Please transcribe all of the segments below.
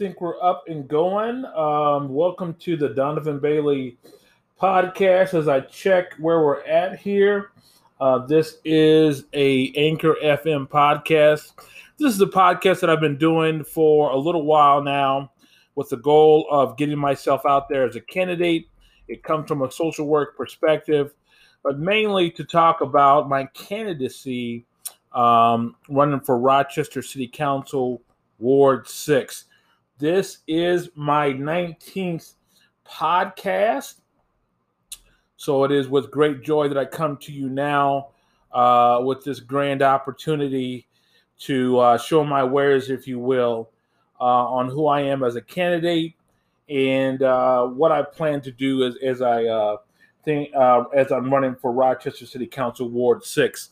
Think we're up and going. Um, welcome to the Donovan Bailey podcast. As I check where we're at here, uh, this is a Anchor FM podcast. This is a podcast that I've been doing for a little while now, with the goal of getting myself out there as a candidate. It comes from a social work perspective, but mainly to talk about my candidacy um, running for Rochester City Council Ward 6. This is my 19th podcast. So it is with great joy that I come to you now uh, with this grand opportunity to uh, show my wares, if you will, uh, on who I am as a candidate and uh, what I plan to do as, as I uh, think uh, as I'm running for Rochester City Council Ward 6.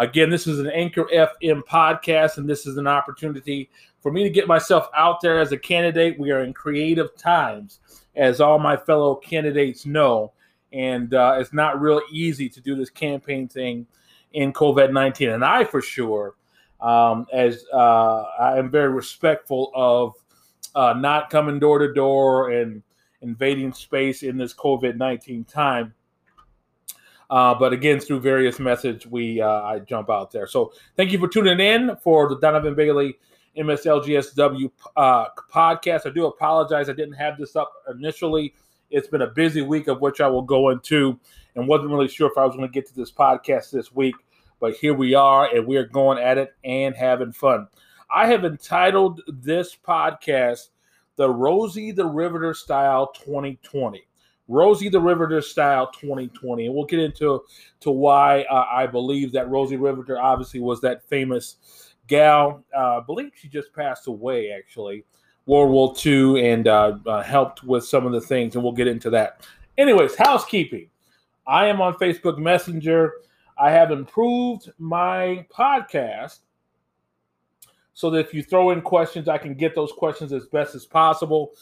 Again, this is an Anchor FM podcast, and this is an opportunity for me to get myself out there as a candidate. We are in creative times, as all my fellow candidates know, and uh, it's not real easy to do this campaign thing in COVID 19. And I, for sure, um, as uh, I am very respectful of uh, not coming door to door and invading space in this COVID 19 time. Uh, but again, through various methods, we uh, I jump out there. So thank you for tuning in for the Donovan Bailey MSLGSW uh, podcast. I do apologize. I didn't have this up initially. It's been a busy week of which I will go into and wasn't really sure if I was going to get to this podcast this week. But here we are, and we are going at it and having fun. I have entitled this podcast the Rosie the Riveter Style 2020. Rosie the Riveter Style 2020. And we'll get into to why uh, I believe that Rosie Riveter obviously was that famous gal. Uh, I believe she just passed away, actually, World War II, and uh, uh, helped with some of the things, and we'll get into that. Anyways, housekeeping. I am on Facebook Messenger. I have improved my podcast so that if you throw in questions, I can get those questions as best as possible.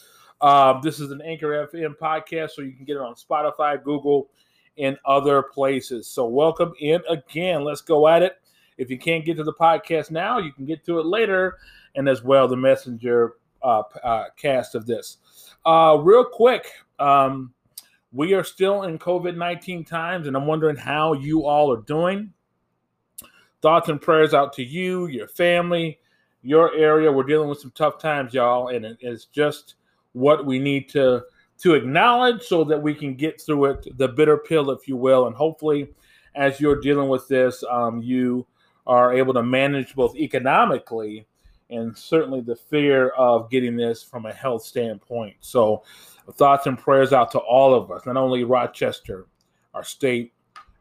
Um, this is an Anchor FM podcast, so you can get it on Spotify, Google, and other places. So, welcome in again. Let's go at it. If you can't get to the podcast now, you can get to it later, and as well the messenger uh, uh, cast of this. Uh, real quick, um, we are still in COVID 19 times, and I'm wondering how you all are doing. Thoughts and prayers out to you, your family, your area. We're dealing with some tough times, y'all, and it's just what we need to to acknowledge so that we can get through it, the bitter pill, if you will, and hopefully, as you're dealing with this, um, you are able to manage both economically and certainly the fear of getting this from a health standpoint. So, thoughts and prayers out to all of us, not only Rochester, our state,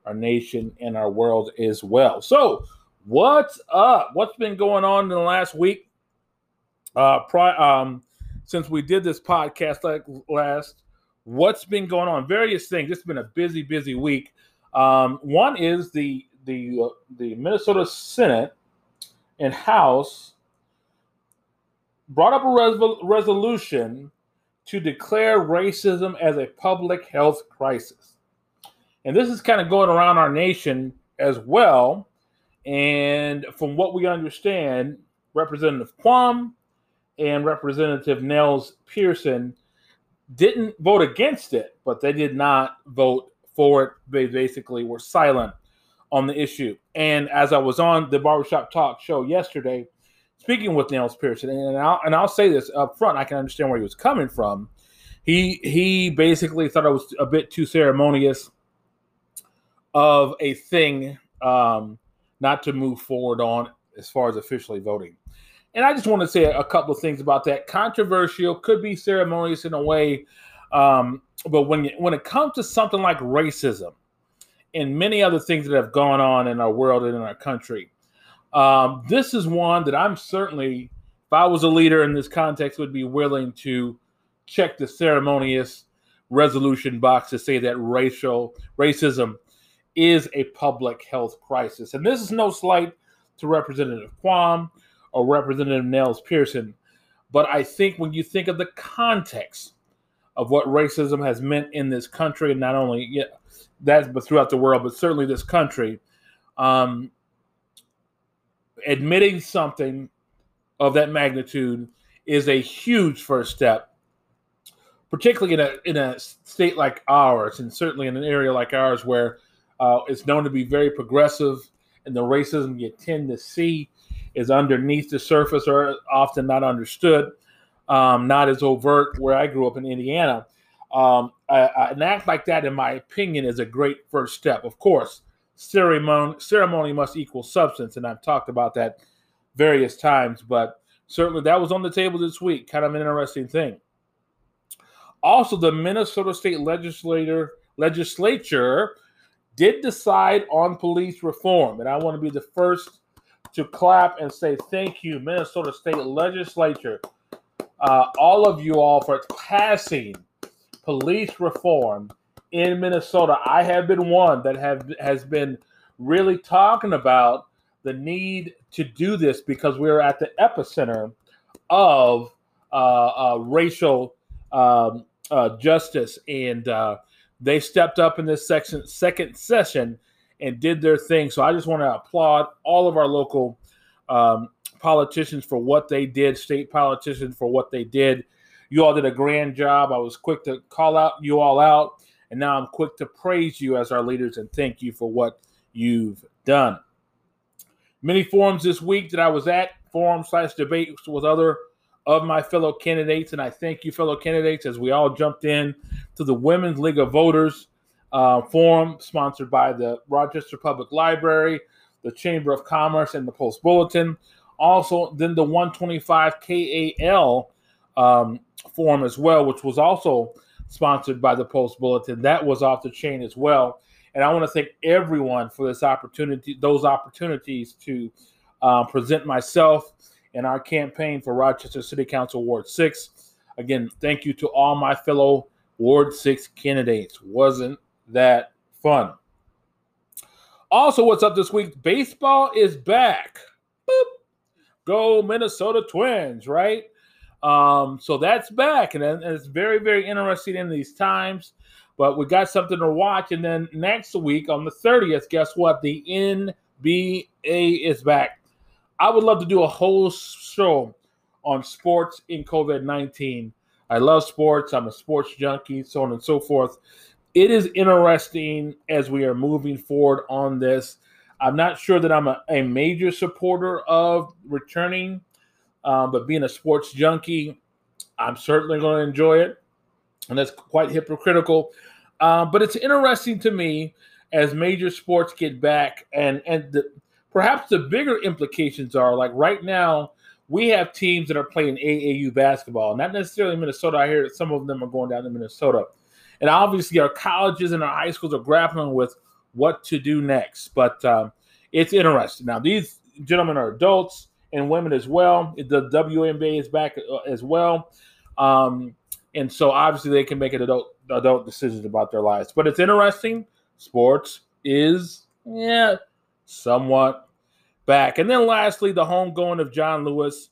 our nation, and our world as well. So, what's up? What's been going on in the last week? Uh, pri- um, since we did this podcast like last, what's been going on? Various things. It's been a busy, busy week. Um, one is the the uh, the Minnesota Senate and House brought up a res- resolution to declare racism as a public health crisis. And this is kind of going around our nation as well. And from what we understand, Representative Quam and Representative Nels Pierson didn't vote against it, but they did not vote for it. They basically were silent on the issue. And as I was on the Barbershop Talk show yesterday, speaking with Nels Pierson, and I'll, and I'll say this up front, I can understand where he was coming from. He he basically thought it was a bit too ceremonious of a thing um, not to move forward on as far as officially voting. And I just want to say a couple of things about that. Controversial could be ceremonious in a way, um, but when you, when it comes to something like racism, and many other things that have gone on in our world and in our country. Um, this is one that I'm certainly, if I was a leader in this context, would be willing to check the ceremonious resolution box to say that racial racism is a public health crisis. And this is no slight to Representative Quam or Representative Nels Pierson, but I think when you think of the context of what racism has meant in this country, and not only yeah, that, but throughout the world, but certainly this country, um, admitting something of that magnitude is a huge first step, particularly in a in a state like ours, and certainly in an area like ours where uh, it's known to be very progressive, and the racism you tend to see is underneath the surface or often not understood, um, not as overt. Where I grew up in Indiana, um, an act like that, in my opinion, is a great first step. Of course, ceremony ceremony must equal substance, and I've talked about that various times, but certainly that was on the table this week. Kind of an interesting thing. Also, the Minnesota State Legislator legislature did decide on police reform, and I want to be the first to clap and say thank you, Minnesota State Legislature, uh, all of you all for passing police reform in Minnesota. I have been one that have has been really talking about the need to do this because we're at the epicenter of uh, uh, racial um, uh, justice, and uh, they stepped up in this section, second session and did their thing. So I just want to applaud all of our local um, politicians for what they did, state politicians for what they did. You all did a grand job. I was quick to call out you all out, and now I'm quick to praise you as our leaders and thank you for what you've done many forums this week that I was at, forum slash debates with other of my fellow candidates. And I thank you, fellow candidates, as we all jumped in to the Women's League of Voters uh, forum sponsored by the Rochester Public Library, the Chamber of Commerce, and the Post Bulletin. Also, then the 125 KAL um, forum as well, which was also sponsored by the Post Bulletin. That was off the chain as well. And I want to thank everyone for this opportunity, those opportunities to uh, present myself and our campaign for Rochester City Council Ward 6. Again, thank you to all my fellow Ward 6 candidates. Wasn't that fun? Also, what's up this week? Baseball is back. Boop. Go Minnesota Twins, right? Um, so that's back, and it's very, very interesting in these times. But we got something to watch. And then next week on the 30th, guess what? The NBA is back. I would love to do a whole show on sports in COVID 19. I love sports. I'm a sports junkie, so on and so forth. It is interesting as we are moving forward on this. I'm not sure that I'm a, a major supporter of returning, um, but being a sports junkie, I'm certainly going to enjoy it. And that's quite hypocritical uh, but it's interesting to me as major sports get back, and and the, perhaps the bigger implications are like right now we have teams that are playing AAU basketball, not necessarily Minnesota. I hear that some of them are going down to Minnesota, and obviously our colleges and our high schools are grappling with what to do next. But um, it's interesting. Now these gentlemen are adults and women as well. The WNBA is back uh, as well. Um, and so obviously they can make an adult adult decisions about their lives. But it's interesting. Sports is yeah somewhat back. And then lastly, the homegoing of John Lewis,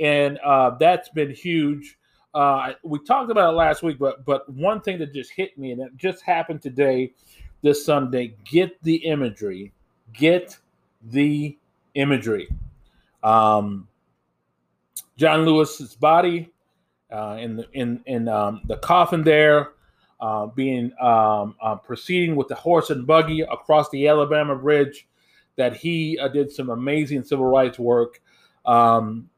and uh, that's been huge. Uh, we talked about it last week, but but one thing that just hit me, and it just happened today, this Sunday. Get the imagery. Get the imagery. Um, John Lewis's body uh, in the in in um, the coffin there, uh, being um, uh, proceeding with the horse and buggy across the Alabama Bridge. That he uh, did some amazing civil rights work. Um,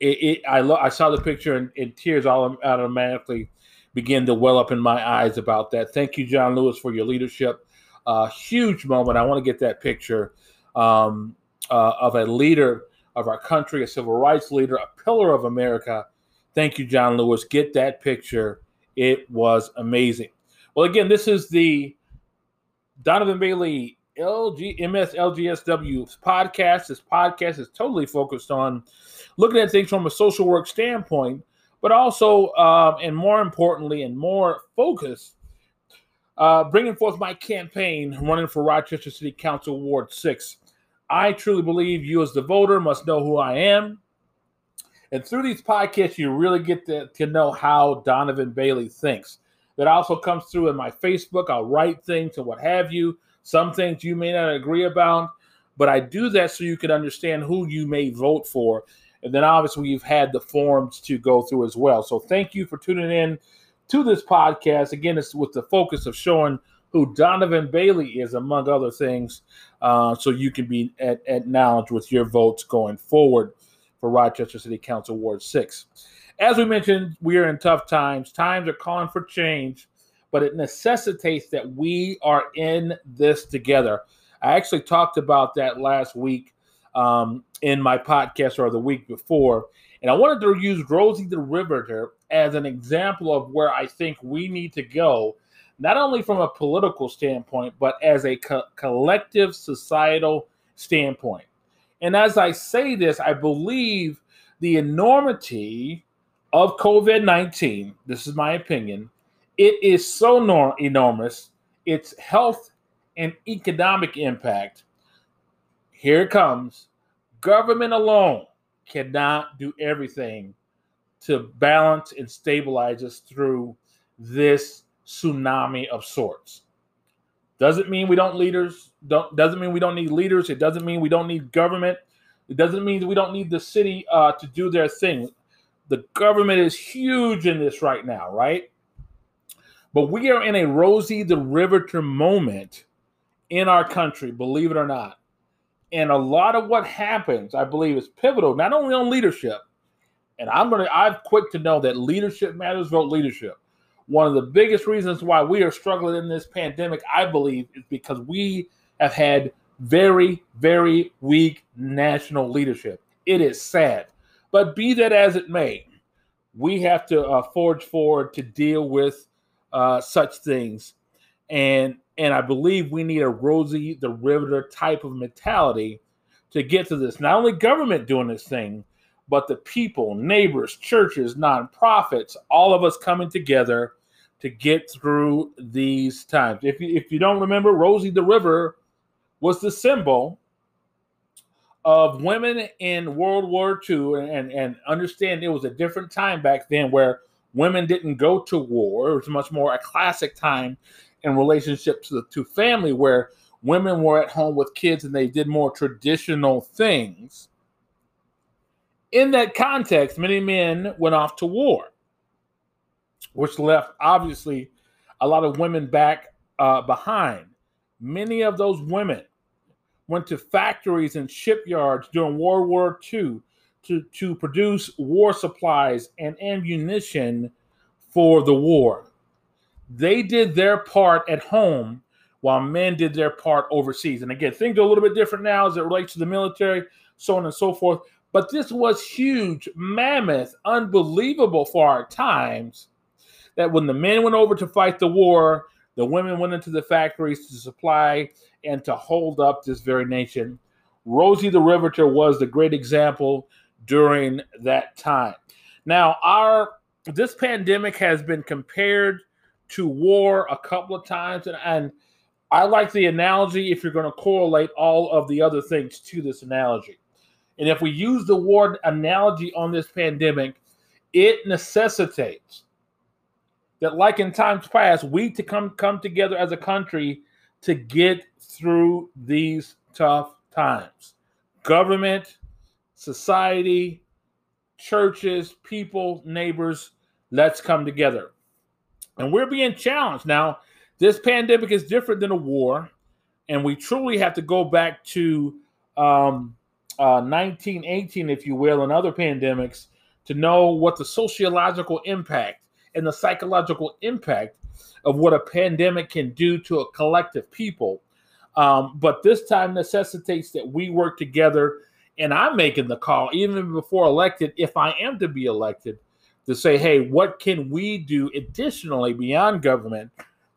it, it, I lo- I saw the picture and, and tears all automatically begin to well up in my eyes about that. Thank you, John Lewis, for your leadership. A huge moment. I want to get that picture um, uh, of a leader of our country, a civil rights leader, a pillar of America Thank you, John Lewis. Get that picture. It was amazing. Well, again, this is the Donovan Bailey LG MS LGSW podcast. This podcast is totally focused on looking at things from a social work standpoint, but also, uh, and more importantly, and more focused, uh, bringing forth my campaign running for Rochester City Council Ward 6. I truly believe you, as the voter, must know who I am. And through these podcasts, you really get to, to know how Donovan Bailey thinks. That also comes through in my Facebook. I'll write things and what have you. Some things you may not agree about, but I do that so you can understand who you may vote for. And then obviously you've had the forums to go through as well. So thank you for tuning in to this podcast. Again, it's with the focus of showing who Donovan Bailey is, among other things, uh, so you can be at, at knowledge with your votes going forward for Rochester City Council Ward 6. As we mentioned, we are in tough times. Times are calling for change, but it necessitates that we are in this together. I actually talked about that last week um, in my podcast or the week before. And I wanted to use Rosie the Riveter as an example of where I think we need to go, not only from a political standpoint, but as a co- collective societal standpoint. And as I say this, I believe the enormity of COVID 19, this is my opinion, it is so nor- enormous, its health and economic impact. Here it comes. Government alone cannot do everything to balance and stabilize us through this tsunami of sorts. Doesn't mean we don't leaders. Don't doesn't mean we don't need leaders. It doesn't mean we don't need government. It doesn't mean we don't need the city uh, to do their thing the government is huge in this right now, right? But we are in a Rosie the Riveter moment in our country, believe it or not. And a lot of what happens, I believe, is pivotal, not only on leadership. And I'm gonna I'm quick to know that leadership matters, vote leadership. One of the biggest reasons why we are struggling in this pandemic, I believe, is because we have had very, very weak national leadership. It is sad. But be that as it may, we have to uh, forge forward to deal with uh, such things, and and I believe we need a Rosie the Riveter type of mentality to get to this. Not only government doing this thing, but the people, neighbors, churches, nonprofits, all of us coming together to get through these times. If you, if you don't remember, Rosie the River was the symbol of women in World War II and, and understand it was a different time back then where women didn't go to war. It was much more a classic time in relationship to, the, to family where women were at home with kids and they did more traditional things. In that context, many men went off to war, which left obviously a lot of women back uh, behind. Many of those women went to factories and shipyards during World War II to, to produce war supplies and ammunition for the war. They did their part at home while men did their part overseas. And again, things are a little bit different now as it relates to the military, so on and so forth. But this was huge, mammoth, unbelievable for our times that when the men went over to fight the war, the women went into the factories to supply and to hold up this very nation. Rosie the Riveter was the great example during that time. Now, our this pandemic has been compared to war a couple of times, and, and I like the analogy if you're going to correlate all of the other things to this analogy. And if we use the war analogy on this pandemic, it necessitates that, like in times past, we to come come together as a country to get through these tough times. Government, society, churches, people, neighbors, let's come together. And we're being challenged. Now, this pandemic is different than a war, and we truly have to go back to um, uh, 1918, if you will, and other pandemics to know what the sociological impact and the psychological impact of what a pandemic can do to a collective people. Um, but this time necessitates that we work together. And I'm making the call, even before elected, if I am to be elected, to say, hey, what can we do additionally beyond government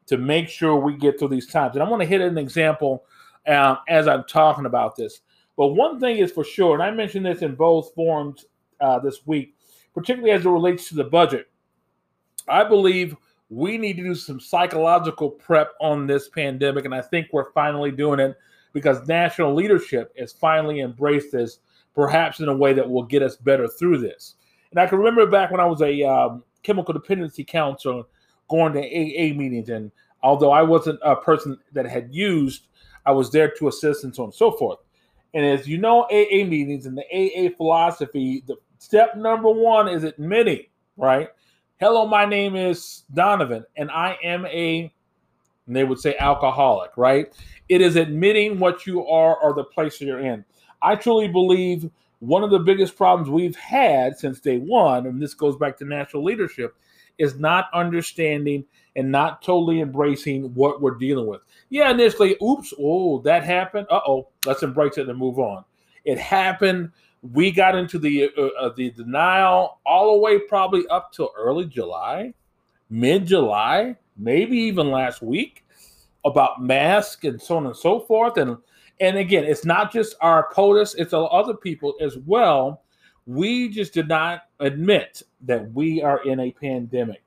to make sure we get through these times? And I want to hit an example uh, as I'm talking about this. But one thing is for sure, and I mentioned this in both forums uh, this week, particularly as it relates to the budget. I believe we need to do some psychological prep on this pandemic. And I think we're finally doing it because national leadership has finally embraced this, perhaps in a way that will get us better through this. And I can remember back when I was a um, chemical dependency counselor going to AA meetings. And although I wasn't a person that had used, I was there to assist and so on and so forth. And as you know, AA meetings and the AA philosophy, the step number one is admitting, right? Hello, my name is Donovan, and I am a, and they would say alcoholic, right? It is admitting what you are or the place you're in. I truly believe one of the biggest problems we've had since day one, and this goes back to national leadership, is not understanding and not totally embracing what we're dealing with. Yeah, initially, oops, oh, that happened. Uh oh, let's embrace it and move on. It happened. We got into the uh, uh, the denial all the way probably up till early July, mid July, maybe even last week about masks and so on and so forth. And and again, it's not just our POTUS, it's other people as well. We just did not admit that we are in a pandemic.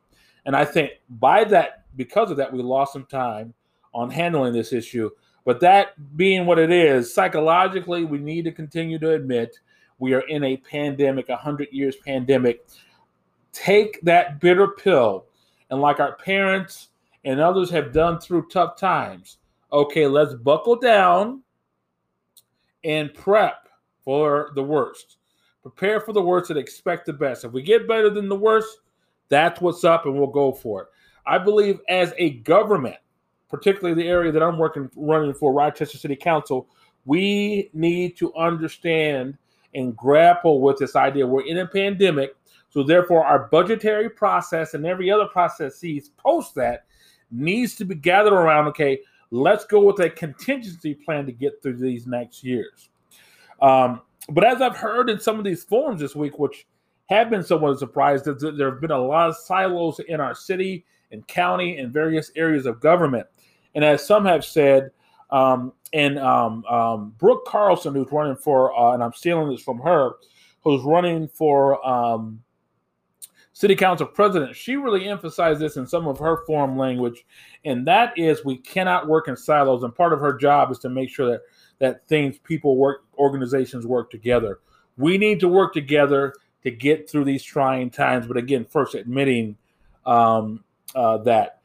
And I think by that, because of that, we lost some time on handling this issue. But that being what it is, psychologically, we need to continue to admit we are in a pandemic, a hundred years pandemic. Take that bitter pill, and like our parents and others have done through tough times, okay, let's buckle down and prep for the worst. Prepare for the worst and expect the best. If we get better than the worst, that's what's up, and we'll go for it. I believe as a government, particularly the area that I'm working running for, Rochester City Council, we need to understand and grapple with this idea. We're in a pandemic, so therefore our budgetary process and every other process processes post that needs to be gathered around. Okay, let's go with a contingency plan to get through these next years. Um, but as I've heard in some of these forums this week, which have been somewhat surprised, that there have been a lot of silos in our city and county and various areas of government. And as some have said, um, and um, um, Brooke Carlson, who's running for, uh, and I'm stealing this from her, who's running for um, city council president, she really emphasized this in some of her forum language, and that is we cannot work in silos. And part of her job is to make sure that that things, people work, organizations work together. We need to work together to get through these trying times. But again, first admitting um, uh, that.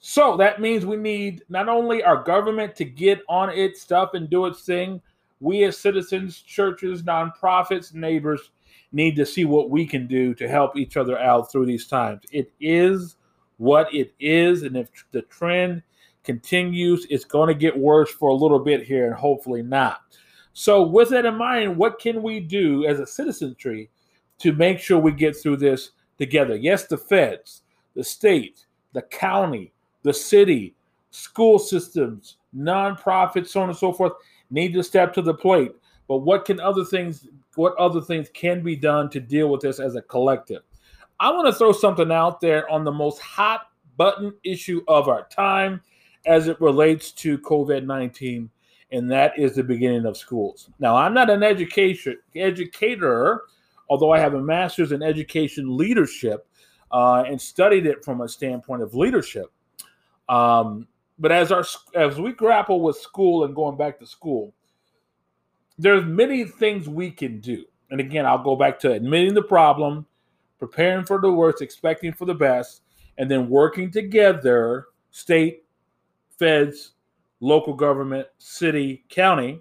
So that means we need not only our government to get on its stuff and do its thing, we as citizens, churches, nonprofits, neighbors need to see what we can do to help each other out through these times. It is what it is, and if the trend continues, it's going to get worse for a little bit here and hopefully not. So, with that in mind, what can we do as a citizenry to make sure we get through this together? Yes, the feds, the state, the county, the city, school systems, nonprofits, so on and so forth need to step to the plate. But what can other things what other things can be done to deal with this as a collective? I want to throw something out there on the most hot button issue of our time as it relates to COVID 19, and that is the beginning of schools. Now, I'm not an education educator, although I have a master's in education leadership uh, and studied it from a standpoint of leadership. Um, but as our as we grapple with school and going back to school, there's many things we can do. And again, I'll go back to admitting the problem, preparing for the worst, expecting for the best, and then working together, state, feds, local government, city, county.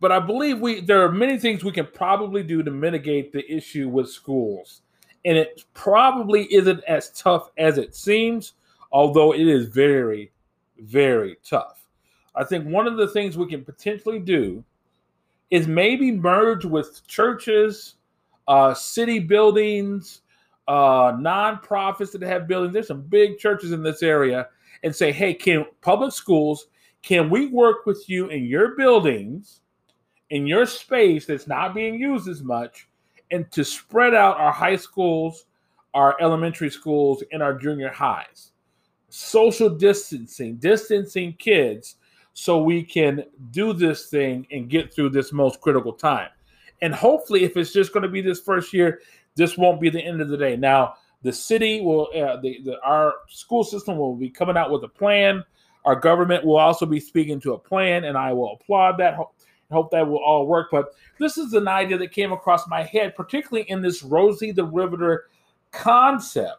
But I believe we there are many things we can probably do to mitigate the issue with schools. And it probably isn't as tough as it seems, although it is very, very tough. I think one of the things we can potentially do is maybe merge with churches, uh, city buildings, uh, nonprofits that have buildings. There's some big churches in this area, and say, hey, can public schools, can we work with you in your buildings, in your space that's not being used as much, and to spread out our high schools, our elementary schools, and our junior highs? Social distancing, distancing kids so we can do this thing and get through this most critical time. And hopefully, if it's just going to be this first year, this won't be the end of the day. Now, the city will, uh, the, the, our school system will be coming out with a plan. Our government will also be speaking to a plan, and I will applaud that. Hope, hope that will all work. But this is an idea that came across my head, particularly in this Rosie the Riveter concept.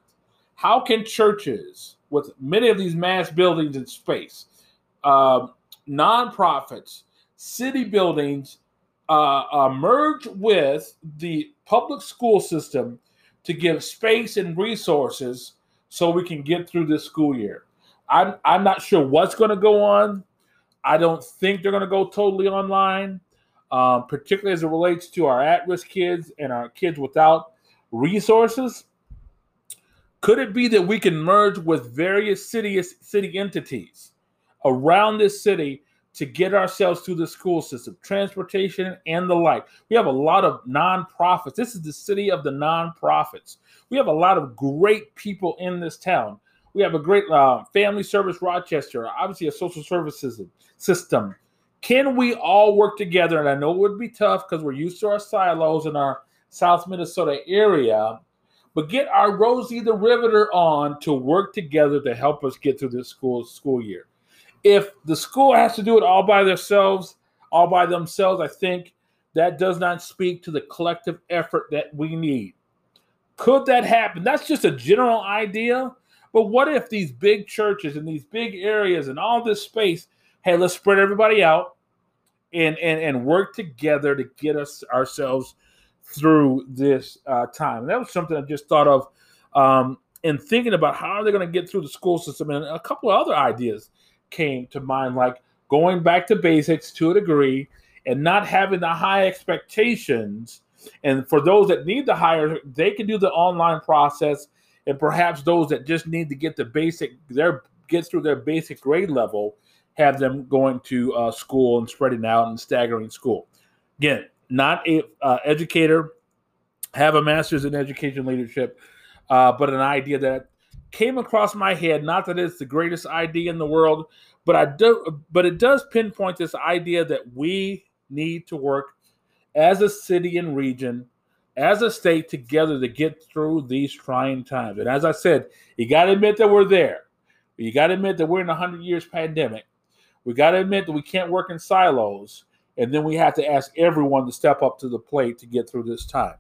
How can churches, with many of these mass buildings in space, uh, nonprofits, city buildings uh, uh, merge with the public school system to give space and resources so we can get through this school year. I'm, I'm not sure what's going to go on. I don't think they're going to go totally online, um, particularly as it relates to our at risk kids and our kids without resources. Could it be that we can merge with various city, city entities around this city to get ourselves through the school system, transportation, and the like. We have a lot of nonprofits. This is the city of the nonprofits. We have a lot of great people in this town. We have a great uh, family service Rochester, obviously a social services system. Can we all work together? And I know it would be tough because we're used to our silos in our South Minnesota area, but get our Rosie the Riveter on to work together to help us get through this school school year if the school has to do it all by themselves, all by themselves, I think that does not speak to the collective effort that we need. Could that happen? That's just a general idea. But what if these big churches and these big areas and all this space, hey, let's spread everybody out and and, and work together to get us ourselves through this uh, time. And that was something I just thought of um, in thinking about how are they going to get through the school system and a couple of other ideas came to mind, like going back to basics to a degree and not having the high expectations. And for those that need the higher, they can do the online process. And perhaps those that just need to get the basic, their get through their basic grade level, have them going to uh, school and spreading out and staggering school. Again, not a uh, educator, have a master's in education leadership, uh, but an idea that came across my head. Not that it's the greatest idea in the world, but I do. But it does pinpoint this idea that we need to work as a city and region, as a state together to get through these trying times. And as I said, you got to admit that we're there. You got to admit that we're in a hundred years pandemic. We got to admit that we can't work in silos, and then we have to ask everyone to step up to the plate to get through this time.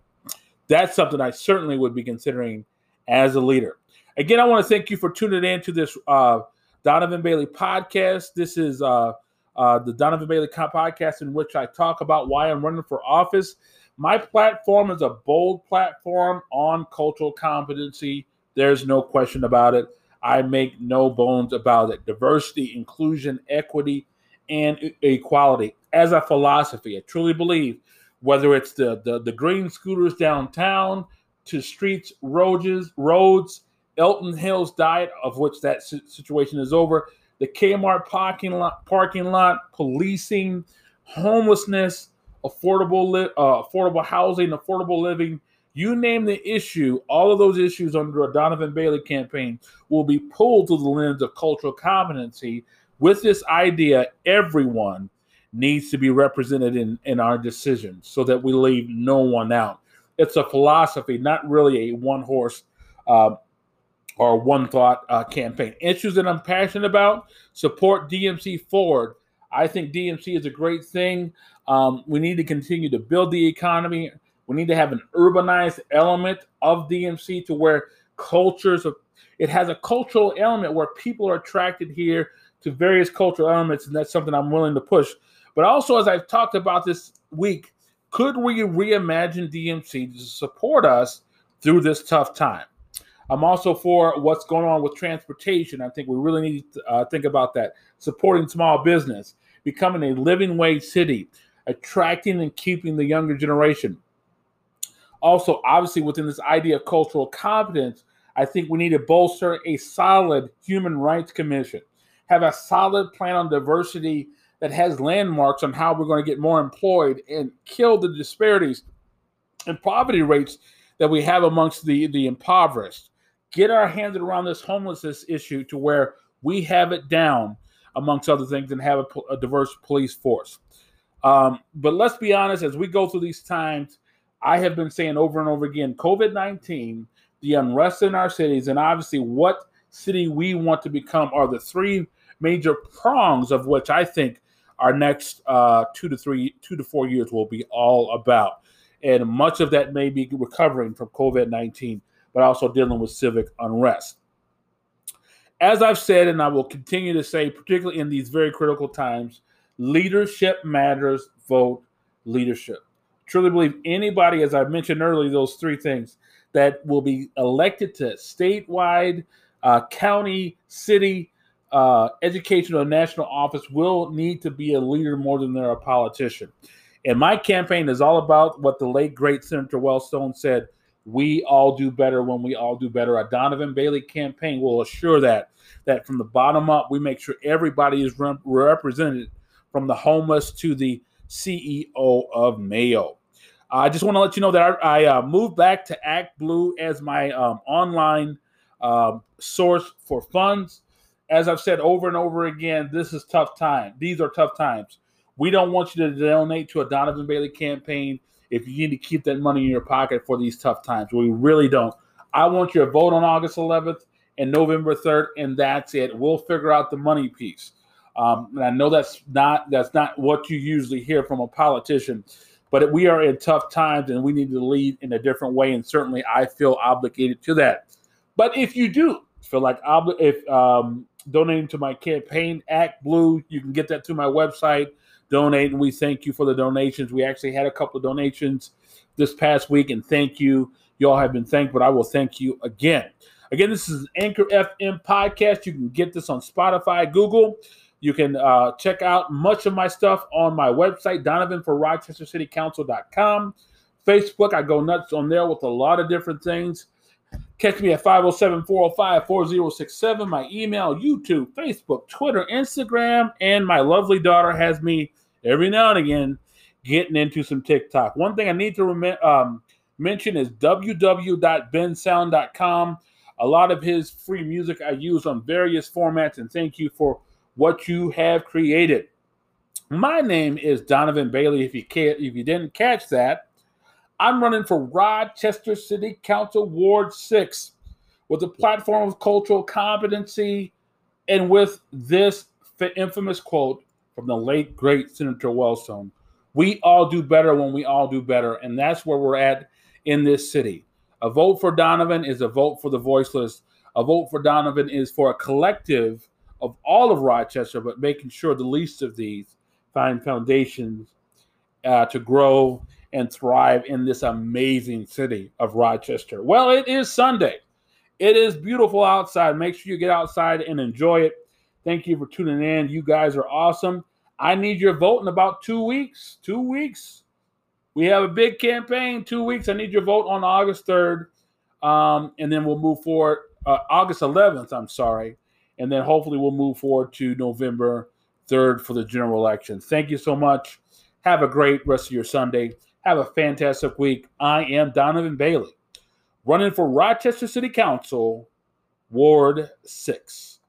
That's something I certainly would be considering as a leader. Again, I want to thank you for tuning in to this uh, Donovan Bailey podcast. This is uh, uh, the Donovan Bailey podcast in which I talk about why I'm running for office. My platform is a bold platform on cultural competency. There's no question about it. I make no bones about it. Diversity, inclusion, equity, and equality as a philosophy. I truly believe whether it's the, the, the green scooters downtown to streets, roads, roads, Elton Hills diet, of which that situation is over. The Kmart parking lot, parking lot, policing, homelessness, affordable li- uh, affordable housing, affordable living. You name the issue, all of those issues under a Donovan Bailey campaign will be pulled through the lens of cultural competency. With this idea, everyone needs to be represented in, in our decisions so that we leave no one out. It's a philosophy, not really a one horse uh, or one thought uh, campaign. Issues that I'm passionate about support DMC forward. I think DMC is a great thing. Um, we need to continue to build the economy. We need to have an urbanized element of DMC to where cultures of it has a cultural element where people are attracted here to various cultural elements, and that's something I'm willing to push. But also, as I've talked about this week, could we reimagine DMC to support us through this tough time? I'm also for what's going on with transportation. I think we really need to uh, think about that. Supporting small business, becoming a living wage city, attracting and keeping the younger generation. Also, obviously, within this idea of cultural competence, I think we need to bolster a solid human rights commission, have a solid plan on diversity that has landmarks on how we're going to get more employed and kill the disparities and poverty rates that we have amongst the, the impoverished get our hands around this homelessness issue to where we have it down, amongst other things, and have a, a diverse police force. Um, but let's be honest, as we go through these times, I have been saying over and over again COVID 19, the unrest in our cities, and obviously what city we want to become are the three major prongs of which I think our next uh, two to three, two to four years will be all about. And much of that may be recovering from COVID 19 but also dealing with civic unrest. As I've said, and I will continue to say, particularly in these very critical times, leadership matters, vote leadership. Truly believe anybody, as I mentioned earlier, those three things that will be elected to statewide, uh, county, city, uh, educational, national office will need to be a leader more than they're a politician. And my campaign is all about what the late great Senator Wellstone said we all do better when we all do better. A Donovan Bailey campaign will assure that that from the bottom up, we make sure everybody is represented from the homeless to the CEO of Mayo. I just want to let you know that I, I uh, moved back to Act Blue as my um, online uh, source for funds. As I've said over and over again, this is tough time. These are tough times. We don't want you to donate to a Donovan Bailey campaign if you need to keep that money in your pocket for these tough times. We really don't. I want your vote on August 11th and November 3rd, and that's it. We'll figure out the money piece. Um, and I know that's not that's not what you usually hear from a politician, but we are in tough times and we need to lead in a different way. And certainly, I feel obligated to that. But if you do feel like obli- if um, donating to my campaign, Act Blue, you can get that to my website donate, and we thank you for the donations. We actually had a couple of donations this past week, and thank you. You all have been thanked, but I will thank you again. Again, this is an Anchor FM podcast. You can get this on Spotify, Google. You can uh, check out much of my stuff on my website, Donovan for Rochester City Council.com. Facebook, I go nuts on there with a lot of different things. Catch me at 507 405 4067. My email, YouTube, Facebook, Twitter, Instagram, and my lovely daughter has me every now and again getting into some TikTok. One thing I need to rem- um, mention is www.bensound.com. A lot of his free music I use on various formats, and thank you for what you have created. My name is Donovan Bailey. If you can't, if you didn't catch that, I'm running for Rochester City Council Ward 6 with a platform of cultural competency and with this infamous quote from the late great Senator Wellstone. We all do better when we all do better. And that's where we're at in this city. A vote for Donovan is a vote for the voiceless. A vote for Donovan is for a collective of all of Rochester, but making sure the least of these find foundations uh, to grow and thrive in this amazing city of Rochester. Well, it is Sunday. It is beautiful outside. Make sure you get outside and enjoy it. Thank you for tuning in. You guys are awesome. I need your vote in about two weeks. Two weeks. We have a big campaign. Two weeks. I need your vote on August 3rd. Um, and then we'll move forward. Uh, August 11th, I'm sorry. And then hopefully we'll move forward to November 3rd for the general election. Thank you so much. Have a great rest of your Sunday. Have a fantastic week. I am Donovan Bailey, running for Rochester City Council, Ward 6.